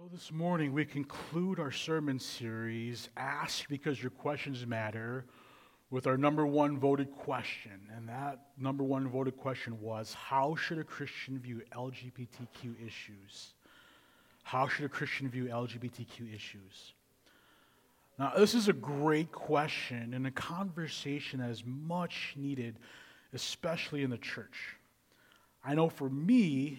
So, this morning we conclude our sermon series, Ask Because Your Questions Matter, with our number one voted question. And that number one voted question was How should a Christian view LGBTQ issues? How should a Christian view LGBTQ issues? Now, this is a great question and a conversation that is much needed, especially in the church. I know for me,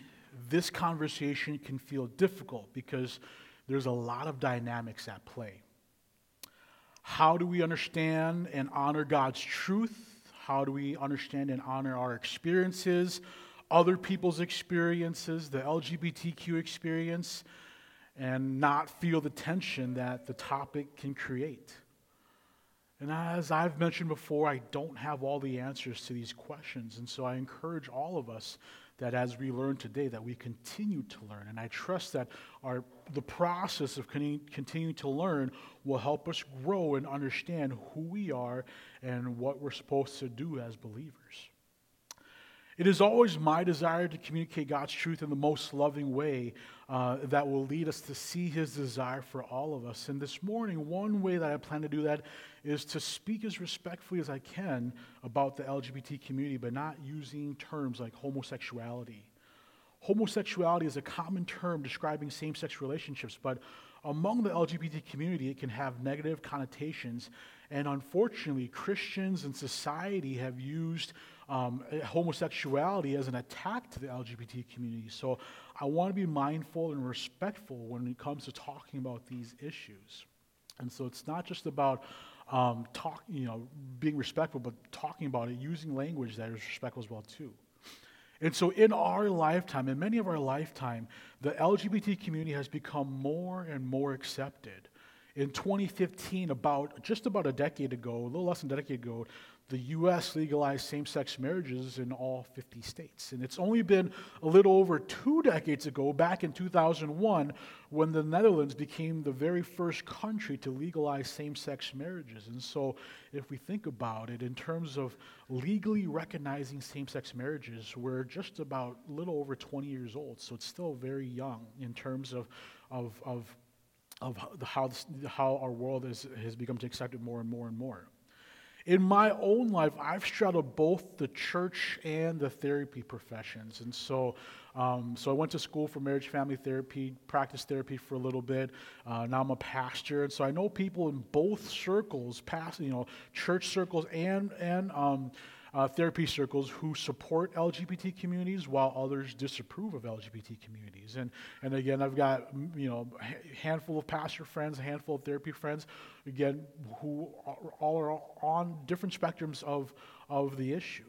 this conversation can feel difficult because there's a lot of dynamics at play. How do we understand and honor God's truth? How do we understand and honor our experiences, other people's experiences, the LGBTQ experience, and not feel the tension that the topic can create? And as I've mentioned before, I don't have all the answers to these questions. And so I encourage all of us that as we learn today, that we continue to learn. And I trust that our, the process of continuing to learn will help us grow and understand who we are and what we're supposed to do as believers. It is always my desire to communicate God's truth in the most loving way uh, that will lead us to see His desire for all of us. And this morning, one way that I plan to do that is to speak as respectfully as I can about the LGBT community, but not using terms like homosexuality. Homosexuality is a common term describing same sex relationships, but among the LGBT community, it can have negative connotations. And unfortunately, Christians and society have used um, homosexuality as an attack to the LGBT community. So I want to be mindful and respectful when it comes to talking about these issues. And so it's not just about um, talk, you know, being respectful, but talking about it, using language that is respectful as well too. And so, in our lifetime, in many of our lifetime, the LGBT community has become more and more accepted. In 2015, about just about a decade ago, a little less than a decade ago, the U.S. legalized same sex marriages in all 50 states. And it's only been a little over two decades ago, back in 2001, when the Netherlands became the very first country to legalize same sex marriages. And so, if we think about it in terms of legally recognizing same sex marriages, we're just about a little over 20 years old. So, it's still very young in terms of, of, of of how, how our world is, has become to accept it more and more and more. In my own life, I've straddled both the church and the therapy professions. And so, um, so I went to school for marriage family therapy, practiced therapy for a little bit. Uh, now I'm a pastor. And so I know people in both circles, past, you know, church circles and, and um, uh, therapy circles who support LGBT communities while others disapprove of LGBT communities. And, and again, I've got you know a handful of pastor friends, a handful of therapy friends, again, who are, all are on different spectrums of, of the issue.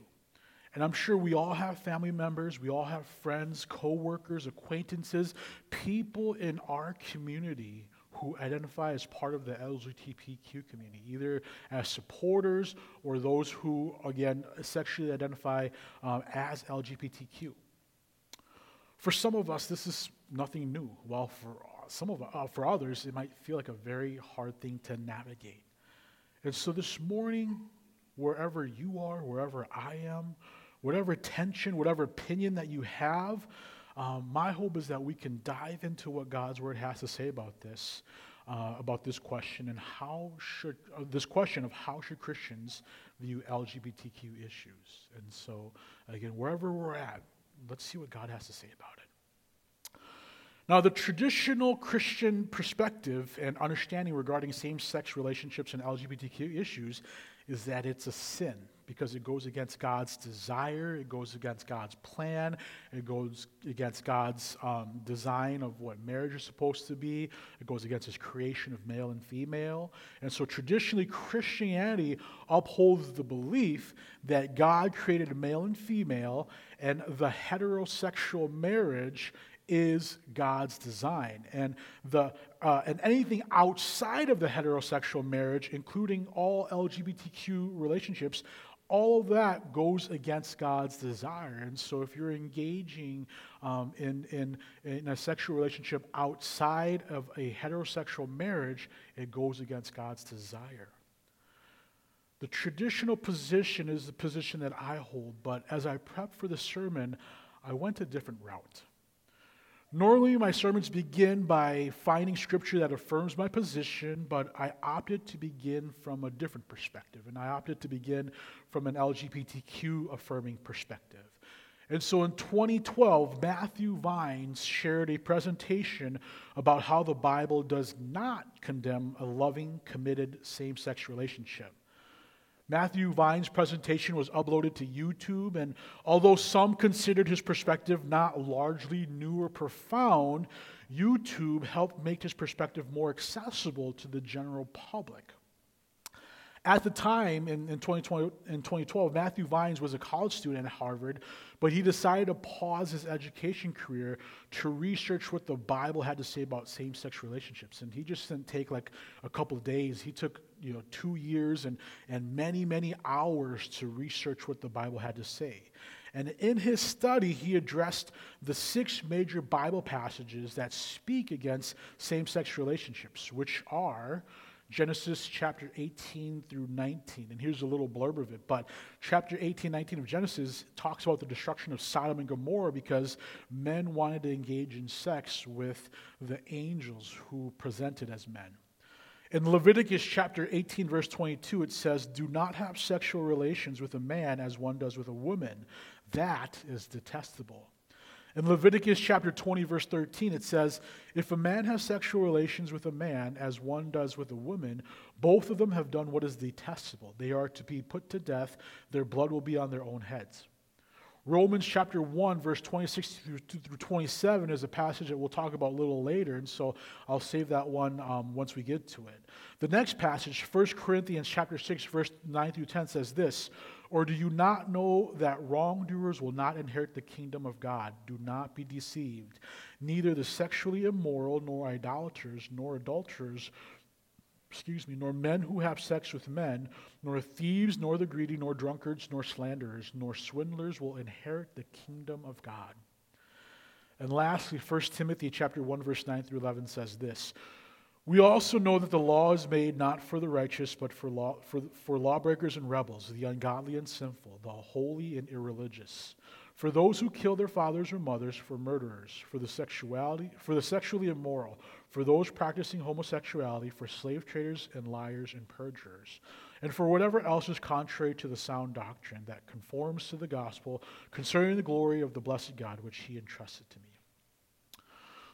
And I'm sure we all have family members, we all have friends, coworkers, acquaintances, people in our community who identify as part of the LGBTQ community, either as supporters or those who, again, sexually identify um, as LGBTQ. For some of us, this is nothing new, while for some of uh, for others, it might feel like a very hard thing to navigate. And so this morning, wherever you are, wherever I am, whatever tension, whatever opinion that you have, um, my hope is that we can dive into what God's word has to say about this, uh, about this question, and how should uh, this question of how should Christians view LGBTQ issues. And so, again, wherever we're at, let's see what God has to say about it. Now, the traditional Christian perspective and understanding regarding same sex relationships and LGBTQ issues is that it's a sin because it goes against God's desire, it goes against God's plan, it goes against God's um, design of what marriage is supposed to be, it goes against his creation of male and female. And so traditionally, Christianity upholds the belief that God created male and female, and the heterosexual marriage is God's design. And, the, uh, and anything outside of the heterosexual marriage, including all LGBTQ relationships, all of that goes against God's desire. And so, if you're engaging um, in, in, in a sexual relationship outside of a heterosexual marriage, it goes against God's desire. The traditional position is the position that I hold, but as I prepped for the sermon, I went a different route. Normally, my sermons begin by finding scripture that affirms my position, but I opted to begin from a different perspective, and I opted to begin from an LGBTQ affirming perspective. And so in 2012, Matthew Vines shared a presentation about how the Bible does not condemn a loving, committed same sex relationship. Matthew Vines' presentation was uploaded to YouTube, and although some considered his perspective not largely new or profound, YouTube helped make his perspective more accessible to the general public. At the time, in, in, 2020, in 2012, Matthew Vines was a college student at Harvard, but he decided to pause his education career to research what the Bible had to say about same sex relationships. And he just didn't take like a couple days. He took you know, two years and, and many, many hours to research what the Bible had to say. And in his study, he addressed the six major Bible passages that speak against same sex relationships, which are Genesis chapter 18 through 19. And here's a little blurb of it. But chapter 18, 19 of Genesis talks about the destruction of Sodom and Gomorrah because men wanted to engage in sex with the angels who presented as men. In Leviticus chapter 18, verse 22, it says, Do not have sexual relations with a man as one does with a woman. That is detestable. In Leviticus chapter 20, verse 13, it says, If a man has sexual relations with a man, as one does with a woman, both of them have done what is detestable. They are to be put to death, their blood will be on their own heads. Romans chapter 1, verse 26 through 27 is a passage that we'll talk about a little later, and so I'll save that one um, once we get to it. The next passage, 1 Corinthians chapter 6, verse 9 through 10, says this or do you not know that wrongdoers will not inherit the kingdom of God? Do not be deceived. Neither the sexually immoral, nor idolaters, nor adulterers, excuse me, nor men who have sex with men, nor thieves, nor the greedy, nor drunkards, nor slanderers, nor swindlers will inherit the kingdom of God. And lastly, 1 Timothy chapter 1 verse 9 through 11 says this, we also know that the law is made not for the righteous, but for, law, for, for lawbreakers and rebels, the ungodly and sinful, the holy and irreligious, for those who kill their fathers or mothers, for murderers, for the sexuality, for the sexually immoral, for those practicing homosexuality, for slave traders and liars and perjurers, and for whatever else is contrary to the sound doctrine that conforms to the gospel concerning the glory of the blessed God which he entrusted to me.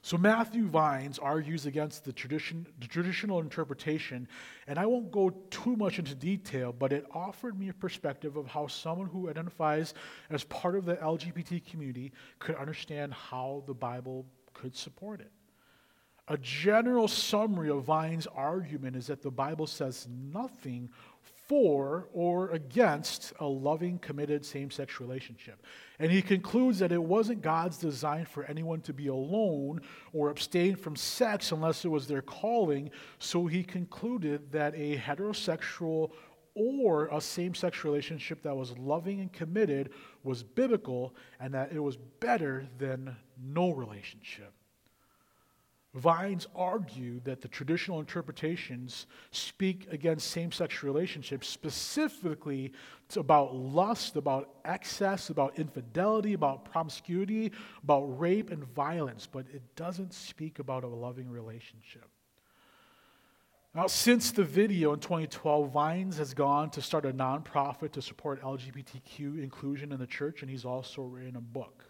So Matthew Vines argues against the, tradition, the traditional interpretation, and I won't go too much into detail, but it offered me a perspective of how someone who identifies as part of the LGBT community could understand how the Bible could support it. A general summary of Vines' argument is that the Bible says nothing for or against a loving, committed same sex relationship. And he concludes that it wasn't God's design for anyone to be alone or abstain from sex unless it was their calling. So he concluded that a heterosexual or a same sex relationship that was loving and committed was biblical and that it was better than no relationship. Vines argued that the traditional interpretations speak against same sex relationships, specifically about lust, about excess, about infidelity, about promiscuity, about rape and violence, but it doesn't speak about a loving relationship. Now, since the video in 2012, Vines has gone to start a nonprofit to support LGBTQ inclusion in the church, and he's also written a book.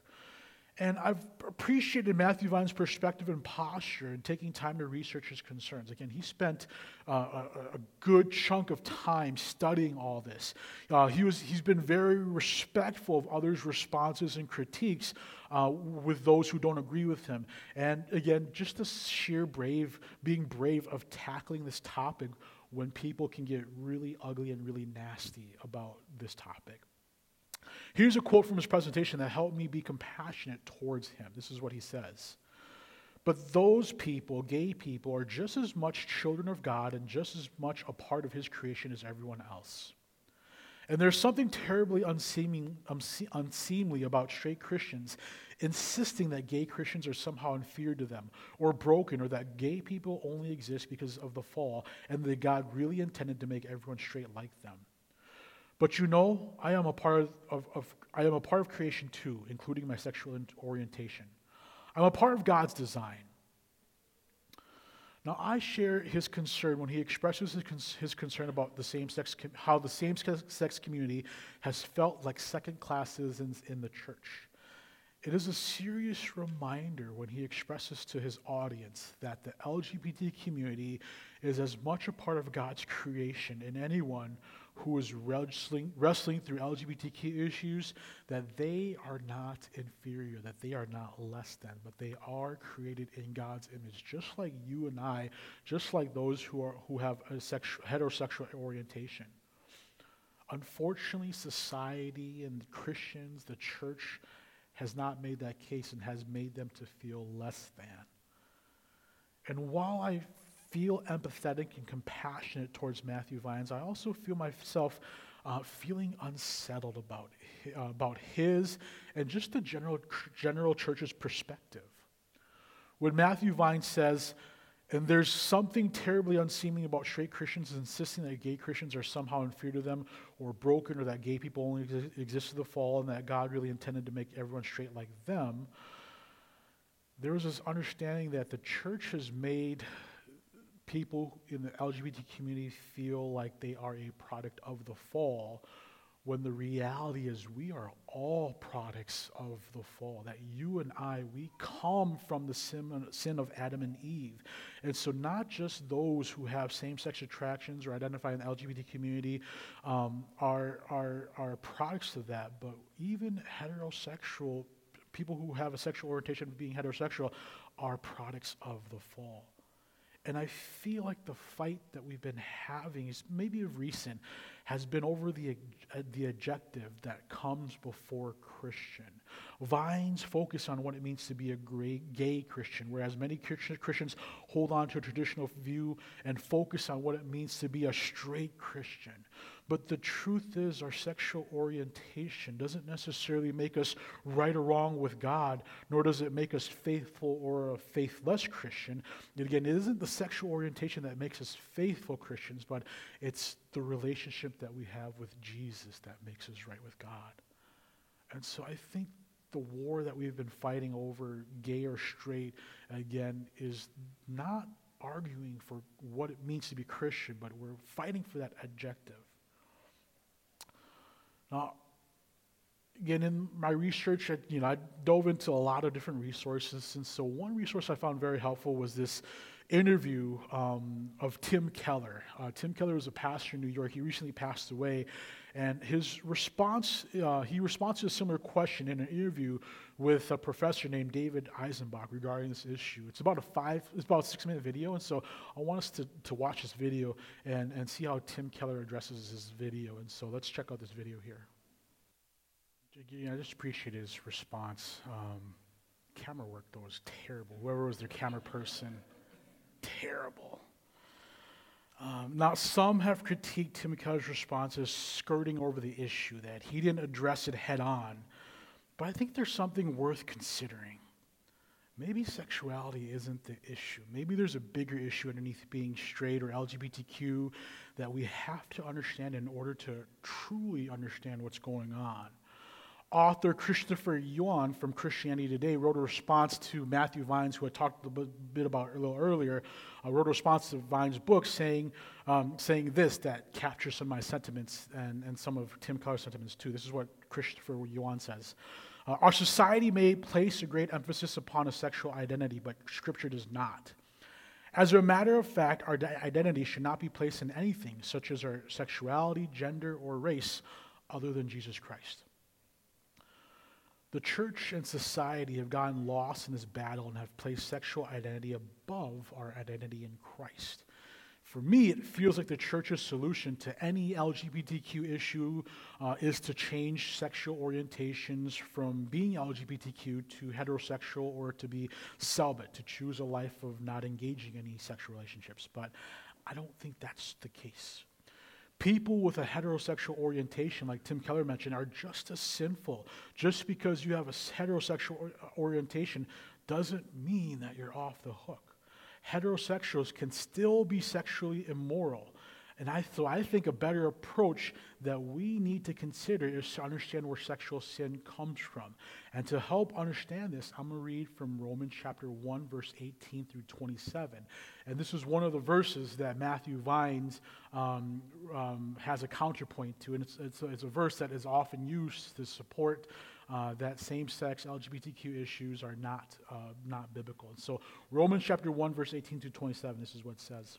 And I've appreciated Matthew Vines' perspective and posture and taking time to research his concerns. Again, he spent uh, a, a, good chunk of time studying all this. Uh, he was, he's been very respectful of others' responses and critiques uh, with those who don't agree with him. And again, just the sheer brave, being brave of tackling this topic when people can get really ugly and really nasty about this topic. Here's a quote from his presentation that helped me be compassionate towards him. This is what he says. But those people, gay people, are just as much children of God and just as much a part of his creation as everyone else. And there's something terribly unseemly about straight Christians insisting that gay Christians are somehow inferior to them or broken or that gay people only exist because of the fall and that God really intended to make everyone straight like them. But you know, I am a part of, of, I am a part of creation too, including my sexual orientation. I'm a part of God's design. Now, I share his concern when he expresses his, his concern about the same-sex, how the same-sex community has felt like second-class citizens in the church. It is a serious reminder when he expresses to his audience that the LGBT community is as much a part of God's creation, and anyone who is wrestling, wrestling through LGBTQ issues, that they are not inferior, that they are not less than, but they are created in God's image, just like you and I, just like those who, are, who have a sexual, heterosexual orientation. Unfortunately, society and Christians, the church, has not made that case and has made them to feel less than. And while I feel empathetic and compassionate towards Matthew Vines, I also feel myself uh, feeling unsettled about, uh, about his and just the general, general church's perspective. When Matthew Vines says, and there's something terribly unseemly about straight Christians insisting that gay Christians are somehow inferior to them or broken or that gay people only exist to the fall and that God really intended to make everyone straight like them. There was this understanding that the church has made people in the LGBT community feel like they are a product of the fall when the reality is we are all products of the fall. That you and I, we come from the sin, of Adam and Eve. And so, not just those who have same sex attractions or identify in the LGBT community um, are, are, are products of that, but even heterosexual people who have a sexual orientation of being heterosexual are products of the fall. And I feel like the fight that we've been having is maybe recent has been over the, uh, the adjective that comes before Christian. Vines focus on what it means to be a gay Christian, whereas many Christians hold on to a traditional view and focus on what it means to be a straight Christian. But the truth is, our sexual orientation doesn't necessarily make us right or wrong with God, nor does it make us faithful or a faithless Christian. And again, it isn't the sexual orientation that makes us faithful Christians, but it's the relationship that we have with Jesus that makes us right with God. And so I think the war that we've been fighting over, gay or straight, again, is not arguing for what it means to be Christian, but we're fighting for that adjective. Now, again, in my research, I, you know, I dove into a lot of different resources, and so one resource I found very helpful was this interview um, of Tim Keller. Uh, Tim Keller was a pastor in New York. He recently passed away, and his response, uh, he responds to a similar question in an interview with a professor named David Eisenbach regarding this issue. It's about a five, it's about a six minute video, and so I want us to, to watch this video and, and see how Tim Keller addresses this video. And so let's check out this video here. I just appreciate his response. Um, camera work, though, was terrible. Whoever was their camera person, terrible. Um, now, some have critiqued Tim Keller's response as skirting over the issue, that he didn't address it head on. But I think there's something worth considering. Maybe sexuality isn't the issue. Maybe there's a bigger issue underneath being straight or LGBTQ that we have to understand in order to truly understand what's going on author Christopher Yuan from Christianity Today wrote a response to Matthew Vines, who I talked a bit about a little earlier, uh, wrote a response to Vines' book saying, um, saying this that captures some of my sentiments and, and some of Tim Keller's sentiments too. This is what Christopher Yuan says. Uh, Our society may place a great emphasis upon a sexual identity, but Scripture does not. As a matter of fact, our identity should not be placed in anything, such as our sexuality, gender, or race, other than Jesus Christ. The church and society have gotten lost in this battle and have placed sexual identity above our identity in Christ. For me, it feels like the church's solution to any LGBTQ issue uh, is to change sexual orientations from being LGBTQ to heterosexual or to be celibate, to choose a life of not engaging in any sexual relationships. But I don't think that's the case. People with a heterosexual orientation, like Tim Keller mentioned, are just as sinful. Just because you have a heterosexual uh, orientation doesn't mean that you're off the hook. Heterosexuals can still be sexually immoral. And I, so I think a better approach that we need to consider is to understand where sexual sin comes from. And to help understand this, I'm going to read from Romans chapter 1, verse 18 through 27. And this is one of the verses that Matthew Vines um, um, has a counterpoint to. And it's, it's, a, it's a verse that is often used to support uh, that same-sex LGBTQ issues are not, uh, not biblical. And so Romans chapter 1, verse 18 to 27, this is what it says.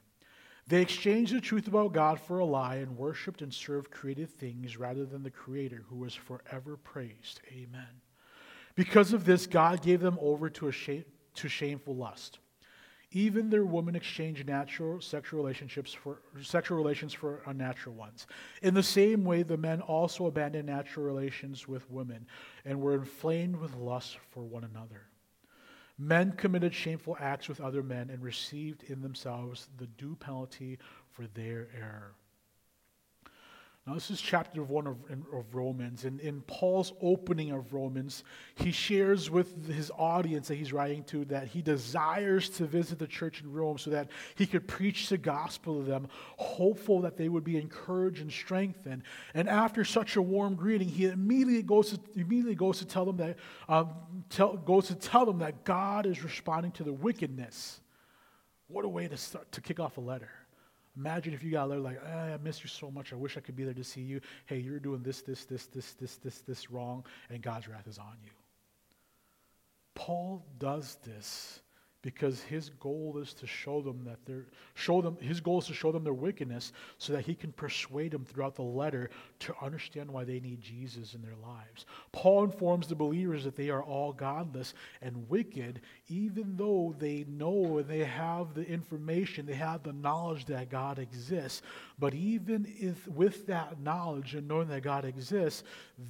They exchanged the truth about God for a lie and worshiped and served created things rather than the Creator who was forever praised. Amen. Because of this, God gave them over to, a shame, to shameful lust. Even their women exchanged natural sexual relationships for sexual relations for unnatural ones. In the same way, the men also abandoned natural relations with women and were inflamed with lust for one another. Men committed shameful acts with other men and received in themselves the due penalty for their error. Now, this is chapter one of, of Romans. And in Paul's opening of Romans, he shares with his audience that he's writing to that he desires to visit the church in Rome so that he could preach the gospel to them, hopeful that they would be encouraged and strengthened. And after such a warm greeting, he immediately goes to, immediately goes to tell them that um, tell, goes to tell them that God is responding to the wickedness. What a way to start to kick off a letter. Imagine if you got letter like, ah, I miss you so much. I wish I could be there to see you. Hey, you're doing this, this, this, this, this, this, this wrong, and God's wrath is on you. Paul does this because his goal is to show them that they're show them his goal is to show them their wickedness so that he can persuade them throughout the letter to understand why they need Jesus in their lives. Paul informs the believers that they are all godless and wicked even though they know and they have the information, they have the knowledge that God exists. But even if with that knowledge and knowing that God exists,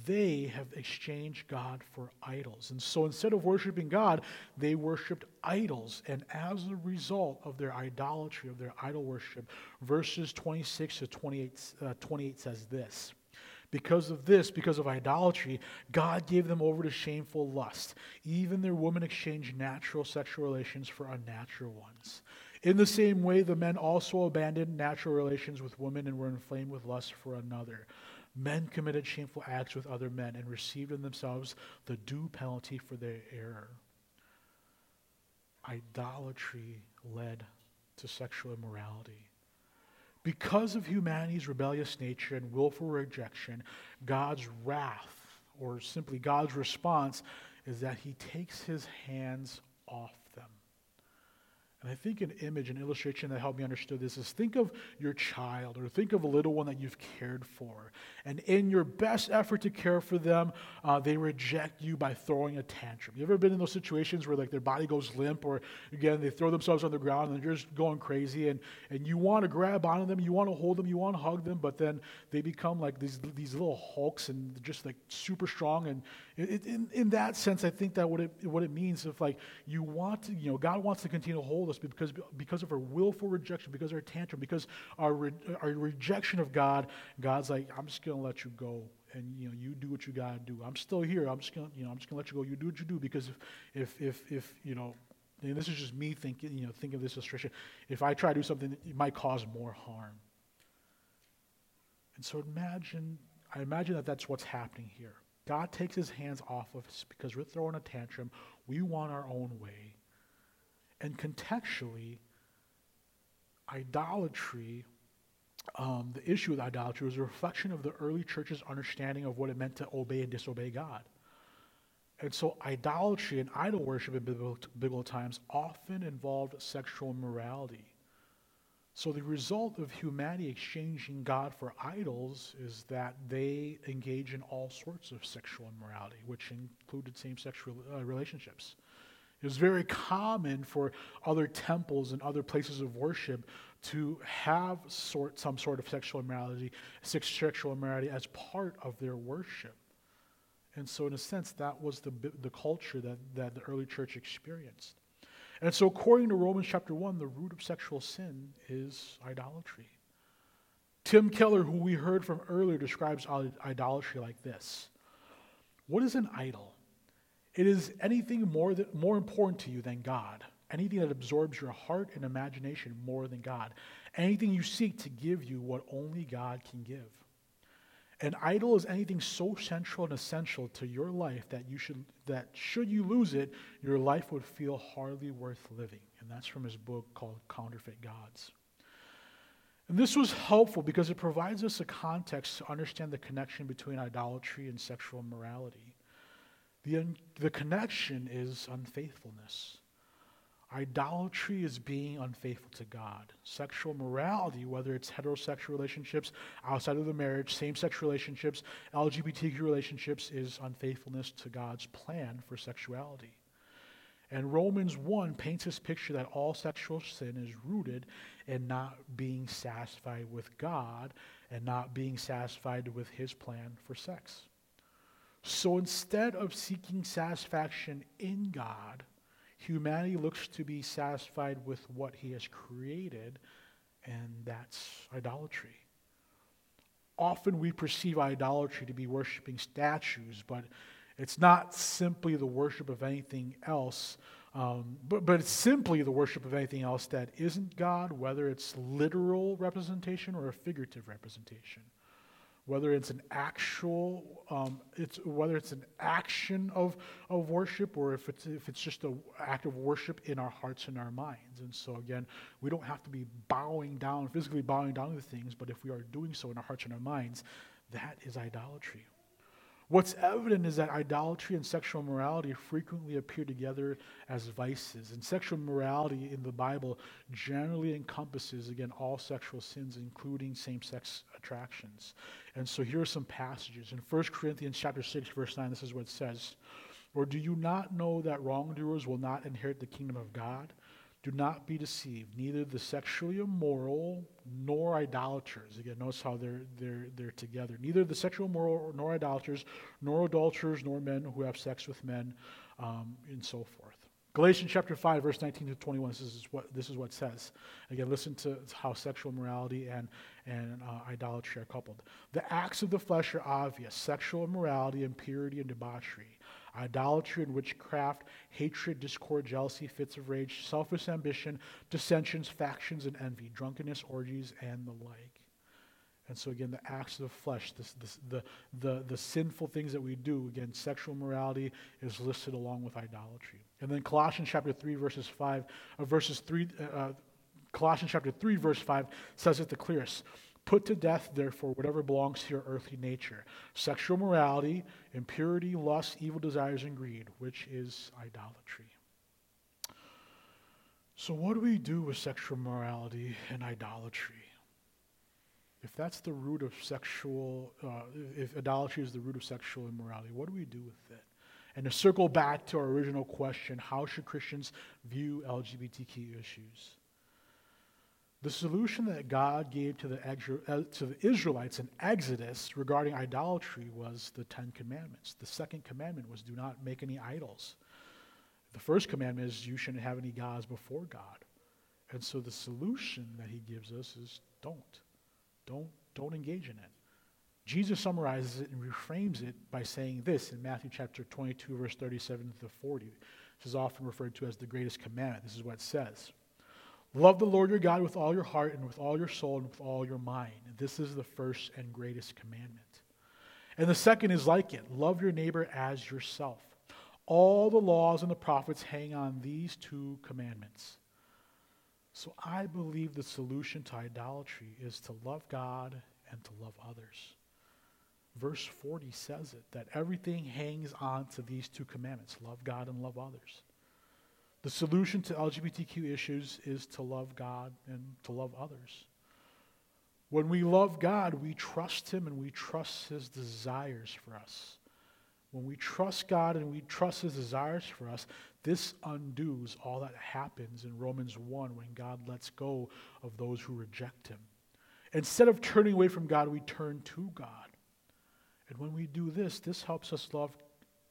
they have exchanged God for idols. And so instead of worshiping God, they worshiped idols. And as a result of their idolatry, of their idol worship, verses 26 to 28, uh, 28 says this. Because of this, because of idolatry, God gave them over to shameful lust. Even their women exchanged natural sexual relations for unnatural ones. In the same way, the men also abandoned natural relations with women and were inflamed with lust for another. Men committed shameful acts with other men and received in themselves the due penalty for their error idolatry led to sexual immorality. Because of humanity's rebellious nature and willful rejection, God's wrath, or simply God's response, is that he takes his hands off and I think an image, an illustration that helped me understand this is think of your child or think of a little one that you've cared for. And in your best effort to care for them, uh, they reject you by throwing a tantrum. You ever been in those situations where like their body goes limp or again, they throw themselves on the ground and they're just going crazy and, and you want to grab onto them, you want to hold them, you want to hug them, but then they become like these, these little hulks and just like super strong. And in, in that sense, I think that what it, what it means if like you want to, you know, God wants to continue to hold us because, because of our willful rejection, because of our tantrum, because our, re, our rejection of God, God's like, I'm just going to let you go. And you know, you do what you gotta do. I'm still here. I'm just gonna, you know, I'm just gonna let you go. You do what you do because if, if, if, if you know, and this is just me thinking, you know, think of this illustration. If I try to do something, it might cause more harm. And so imagine, I imagine that that's what's happening here. God takes his hands off of us because we're throwing a tantrum. We want our own way. And contextually, idolatry, um, the issue with idolatry was a reflection of the early church's understanding of what it meant to obey and disobey God. And so, idolatry and idol worship in biblical, biblical times often involved sexual immorality. So, the result of humanity exchanging God for idols is that they engage in all sorts of sexual immorality, which included same sexual uh, relationships. It was very common for other temples and other places of worship to have sort, some sort of sexual immorality, sexual immorality as part of their worship. And so, in a sense, that was the, the culture that, that the early church experienced. And so, according to Romans chapter 1, the root of sexual sin is idolatry. Tim Keller, who we heard from earlier, describes idolatry like this What is an idol? It is anything more, more important to you than God, anything that absorbs your heart and imagination more than God, anything you seek to give you what only God can give. An idol is anything so central and essential to your life that you should that should you lose it, your life would feel hardly worth living. And that's from his book called Counterfeit Gods. And this was helpful because it provides us a context to understand the connection between idolatry and sexual morality. The, the connection is unfaithfulness. Idolatry is being unfaithful to God. Sexual morality, whether it's heterosexual relationships outside of the marriage, same sex relationships, LGBTQ relationships, is unfaithfulness to God's plan for sexuality. And Romans 1 paints this picture that all sexual sin is rooted in not being satisfied with God and not being satisfied with his plan for sex. So instead of seeking satisfaction in God, humanity looks to be satisfied with what he has created, and that's idolatry. Often we perceive idolatry to be worshiping statues, but it's not simply the worship of anything else, um, but, but it's simply the worship of anything else that isn't God, whether it's literal representation or a figurative representation whether it's an actual, um, it's, whether it's an action of, of worship or if it's, if it's just an act of worship in our hearts and our minds. And so, again, we don't have to be bowing down, physically bowing down to things, but if we are doing so in our hearts and our minds, that is idolatry. What's evident is that idolatry and sexual morality frequently appear together as vices. And sexual morality in the Bible generally encompasses, again, all sexual sins, including same sex attractions. And so here are some passages. In 1 Corinthians chapter 6, verse 9, this is what it says. Or do you not know that wrongdoers will not inherit the kingdom of God? Do not be deceived. Neither the sexually immoral nor idolaters. Again, notice how they're, they're, they're together. Neither the sexual immoral nor idolaters, nor adulterers, nor men who have sex with men, um, and so forth. Galatians chapter 5, verse 19 to 21, this is what, this is what says. Again, listen to how sexual morality and, and uh, idolatry are coupled. The acts of the flesh are obvious sexual immorality, impurity, and debauchery idolatry and witchcraft, hatred, discord, jealousy, fits of rage, selfish ambition, dissensions, factions, and envy, drunkenness, orgies, and the like. And so, again, the acts of the flesh, this, this, the, the, the sinful things that we do, again, sexual morality is listed along with idolatry. And then Colossians chapter 3, verses 5, uh, verses 3, uh, uh Colossians chapter 3, verse 5 says it the clearest. Put to death, therefore, whatever belongs to your earthly nature sexual morality, impurity, lust, evil desires, and greed, which is idolatry. So, what do we do with sexual morality and idolatry? If that's the root of sexual, uh, if idolatry is the root of sexual immorality, what do we do with it? And to circle back to our original question, how should Christians view LGBTQ issues? The solution that God gave to the, uh, to the Israelites in Exodus regarding idolatry was the Ten Commandments. The second commandment was do not make any idols. The first commandment is you shouldn't have any gods before God. And so the solution that he gives us is don't. Don't, don't engage in it. Jesus summarizes it and reframes it by saying this in Matthew chapter 22, verse 37 to 40. This is often referred to as the greatest commandment. This is what it says. Love the Lord your God with all your heart and with all your soul and with all your mind. This is the first and greatest commandment. And the second is like it love your neighbor as yourself. All the laws and the prophets hang on these two commandments. So I believe the solution to idolatry is to love God and to love others. Verse 40 says it that everything hangs on to these two commandments love God and love others. The solution to LGBTQ issues is to love God and to love others. When we love God, we trust Him and we trust His desires for us. When we trust God and we trust His desires for us, this undoes all that happens in Romans 1 when God lets go of those who reject Him. Instead of turning away from God, we turn to God. And when we do this, this helps us love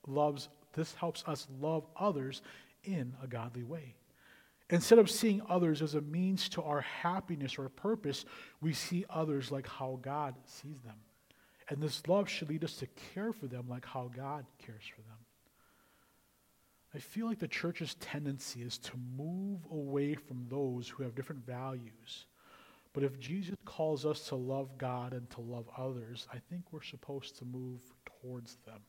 loves this helps us love others in a godly way. Instead of seeing others as a means to our happiness or purpose, we see others like how God sees them. And this love should lead us to care for them like how God cares for them. I feel like the church's tendency is to move away from those who have different values. But if Jesus calls us to love God and to love others, I think we're supposed to move towards them.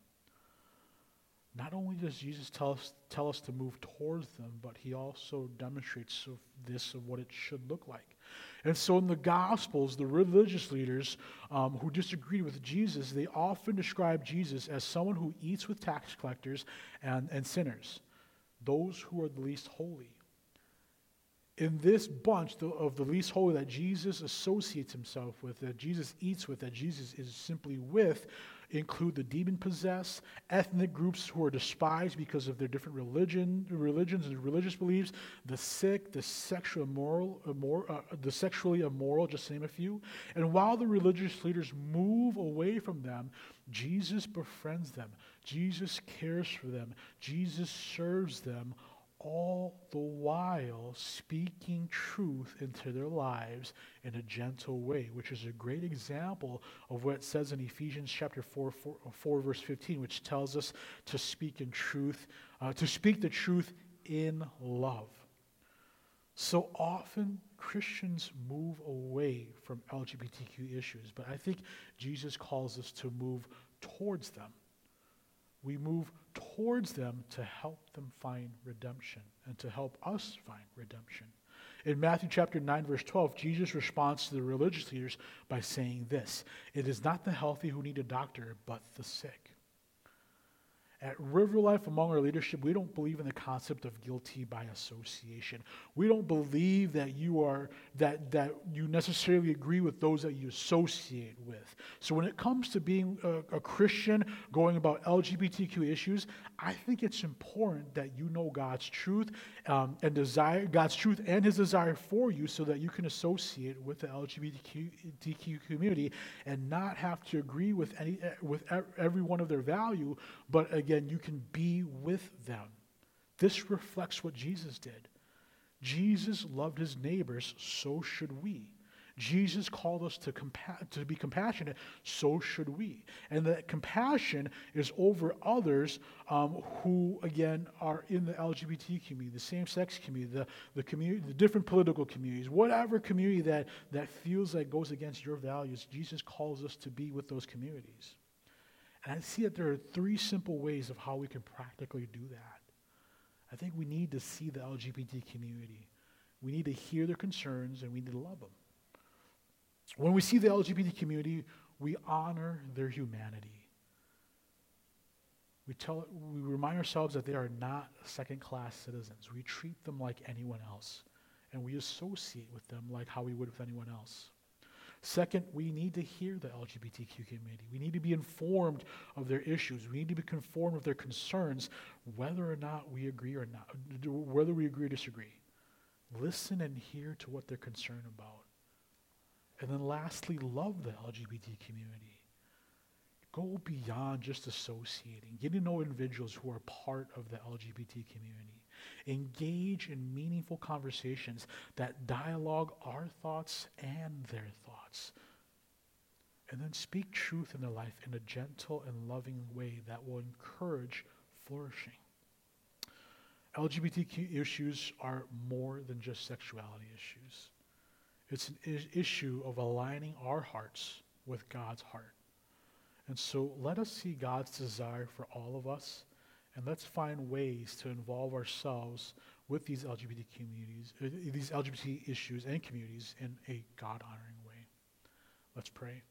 Not only does Jesus tell us, tell us to move towards them, but he also demonstrates this of what it should look like. And so in the Gospels, the religious leaders um, who disagreed with Jesus, they often describe Jesus as someone who eats with tax collectors and, and sinners, those who are the least holy. In this bunch of the least holy that Jesus associates himself with, that Jesus eats with, that Jesus is simply with, include the demon possessed, ethnic groups who are despised because of their different religion, religions and religious beliefs, the sick, the sexual immoral, immor, uh, the sexually immoral, just to name a few. And while the religious leaders move away from them, Jesus befriends them. Jesus cares for them. Jesus serves them all the while speaking truth into their lives in a gentle way, which is a great example of what it says in Ephesians chapter 4, 4, 4 verse 15, which tells us to speak in truth, uh, to speak the truth in love. So often Christians move away from LGBTQ issues, but I think Jesus calls us to move towards them we move towards them to help them find redemption and to help us find redemption. In Matthew chapter 9, verse 12, Jesus responds to the religious leaders by saying this It is not the healthy who need a doctor, but the sick. At River Life, among our leadership, we don't believe in the concept of guilty by association. We don't believe that you are that that you necessarily agree with those that you associate with. So when it comes to being a, a Christian, going about LGBTQ issues, I think it's important that you know God's truth um, and desire God's truth and His desire for you, so that you can associate with the LGBTQ community and not have to agree with any with every one of their value, but again you can be with them. This reflects what Jesus did. Jesus loved his neighbors, so should we. Jesus called us to, compa- to be compassionate, so should we. And that compassion is over others um, who, again, are in the LGBT community, the same sex community, the, the, community, the different political communities, whatever community that, that feels like goes against your values, Jesus calls us to be with those communities. And I see that there are three simple ways of how we can practically do that. I think we need to see the LGBT community. We need to hear their concerns and we need to love them. When we see the LGBT community, we honor their humanity. We, tell, we remind ourselves that they are not second class citizens. We treat them like anyone else, and we associate with them like how we would with anyone else. Second, we need to hear the LGBTQ community. We need to be informed of their issues. We need to be conformed of their concerns, whether or not we agree or not, whether we agree or disagree. Listen and hear to what they're concerned about. And then lastly, love the LGBT community. Go beyond just associating. Get to know individuals who are part of the LGBT community. Engage in meaningful conversations that dialogue our thoughts and their thoughts. And then speak truth in their life in a gentle and loving way that will encourage flourishing. LGBTQ issues are more than just sexuality issues. It's an I- issue of aligning our hearts with God's heart. And so let us see God's desire for all of us and let's find ways to involve ourselves with these LGBT communities, uh, these LGBT issues and communities in a God honoring way. Let's pray.